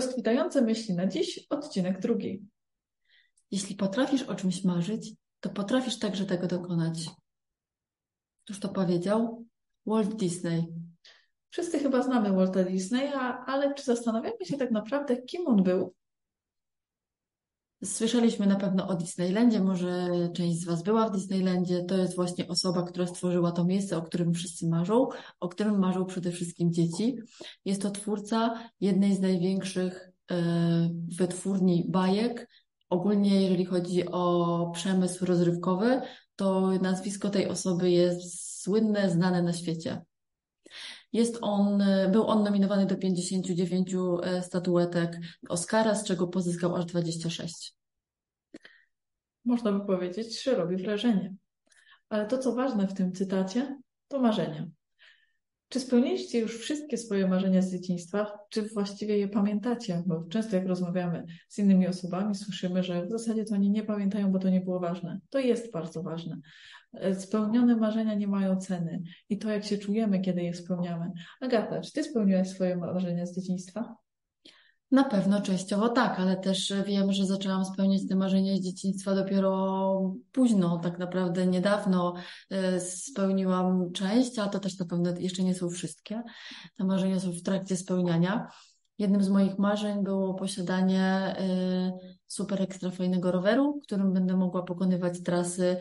Rozkwitające myśli na dziś, odcinek drugi. Jeśli potrafisz o czymś marzyć, to potrafisz także tego dokonać. Któż to powiedział? Walt Disney. Wszyscy chyba znamy Walta Disneya, ale czy zastanawiamy się tak naprawdę, kim on był? Słyszeliśmy na pewno o Disneylandzie, może część z Was była w Disneylandzie. To jest właśnie osoba, która stworzyła to miejsce, o którym wszyscy marzą, o którym marzą przede wszystkim dzieci. Jest to twórca jednej z największych e, wytwórni bajek. Ogólnie, jeżeli chodzi o przemysł rozrywkowy, to nazwisko tej osoby jest słynne, znane na świecie. Jest on, był on nominowany do 59 e, statuetek Oscara, z czego pozyskał aż 26. Można by powiedzieć, że robi wrażenie. Ale to, co ważne w tym cytacie, to marzenia. Czy spełniliście już wszystkie swoje marzenia z dzieciństwa? Czy właściwie je pamiętacie? Bo często jak rozmawiamy z innymi osobami, słyszymy, że w zasadzie to oni nie pamiętają, bo to nie było ważne. To jest bardzo ważne. Spełnione marzenia nie mają ceny i to, jak się czujemy, kiedy je spełniamy. Agata, czy ty spełniłaś swoje marzenia z dzieciństwa? Na pewno częściowo tak, ale też wiem, że zaczęłam spełniać te marzenia z dzieciństwa dopiero późno, tak naprawdę niedawno e, spełniłam część, a to też na pewno jeszcze nie są wszystkie. Te marzenia są w trakcie spełniania. Jednym z moich marzeń było posiadanie e, super ekstra fajnego roweru, którym będę mogła pokonywać trasy,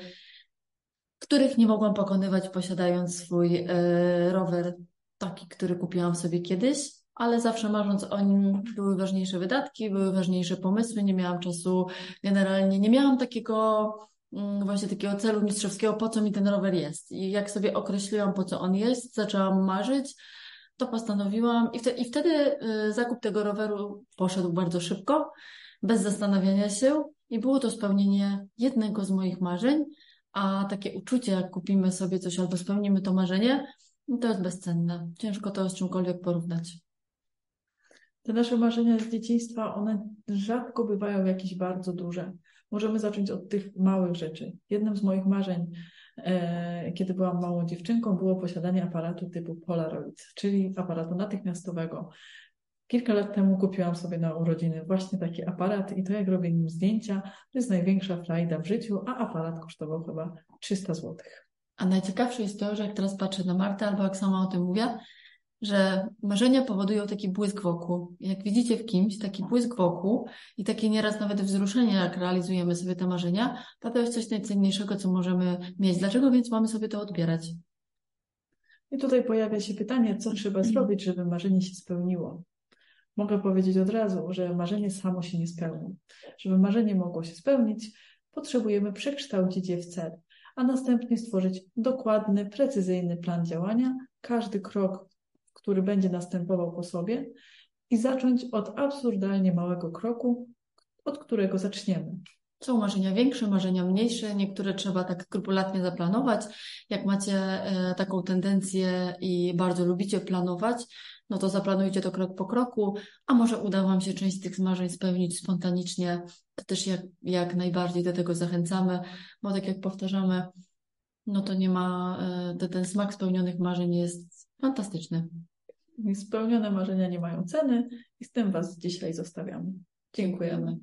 których nie mogłam pokonywać posiadając swój e, rower taki, który kupiłam sobie kiedyś ale zawsze marząc o nim były ważniejsze wydatki, były ważniejsze pomysły, nie miałam czasu, generalnie nie miałam takiego mm, właśnie takiego celu mistrzowskiego, po co mi ten rower jest. I jak sobie określiłam, po co on jest, zaczęłam marzyć, to postanowiłam i, wtedy, i wtedy y, zakup tego roweru poszedł bardzo szybko, bez zastanawiania się i było to spełnienie jednego z moich marzeń, a takie uczucie, jak kupimy sobie coś albo spełnimy to marzenie, to jest bezcenne. Ciężko to z czymkolwiek porównać. Te nasze marzenia z dzieciństwa, one rzadko bywają jakieś bardzo duże. Możemy zacząć od tych małych rzeczy. Jednym z moich marzeń, e, kiedy byłam małą dziewczynką, było posiadanie aparatu typu Polaroid, czyli aparatu natychmiastowego. Kilka lat temu kupiłam sobie na urodziny właśnie taki aparat i to jak robię nim zdjęcia, to jest największa frajda w życiu, a aparat kosztował chyba 300 zł. A najciekawsze jest to, że jak teraz patrzę na Martę, albo jak sama o tym mówię, że marzenia powodują taki błysk wokół. Jak widzicie w kimś taki błysk wokół i takie nieraz nawet wzruszenie, jak realizujemy sobie te marzenia, to to jest coś najcenniejszego, co możemy mieć. Dlaczego więc mamy sobie to odbierać? I tutaj pojawia się pytanie, co trzeba zrobić, żeby marzenie się spełniło. Mogę powiedzieć od razu, że marzenie samo się nie spełni. Żeby marzenie mogło się spełnić, potrzebujemy przekształcić je w cel, a następnie stworzyć dokładny, precyzyjny plan działania. Każdy krok który będzie następował po sobie i zacząć od absurdalnie małego kroku, od którego zaczniemy. Są marzenia większe, marzenia mniejsze, niektóre trzeba tak skrupulatnie zaplanować. Jak macie e, taką tendencję i bardzo lubicie planować, no to zaplanujcie to krok po kroku, a może uda Wam się część z tych marzeń spełnić spontanicznie. To też jak, jak najbardziej do tego zachęcamy, bo tak jak powtarzamy, no to nie ma, e, ten smak spełnionych marzeń jest fantastyczny. Spełnione marzenia nie mają ceny i z tym Was dzisiaj zostawiamy. Dziękujemy.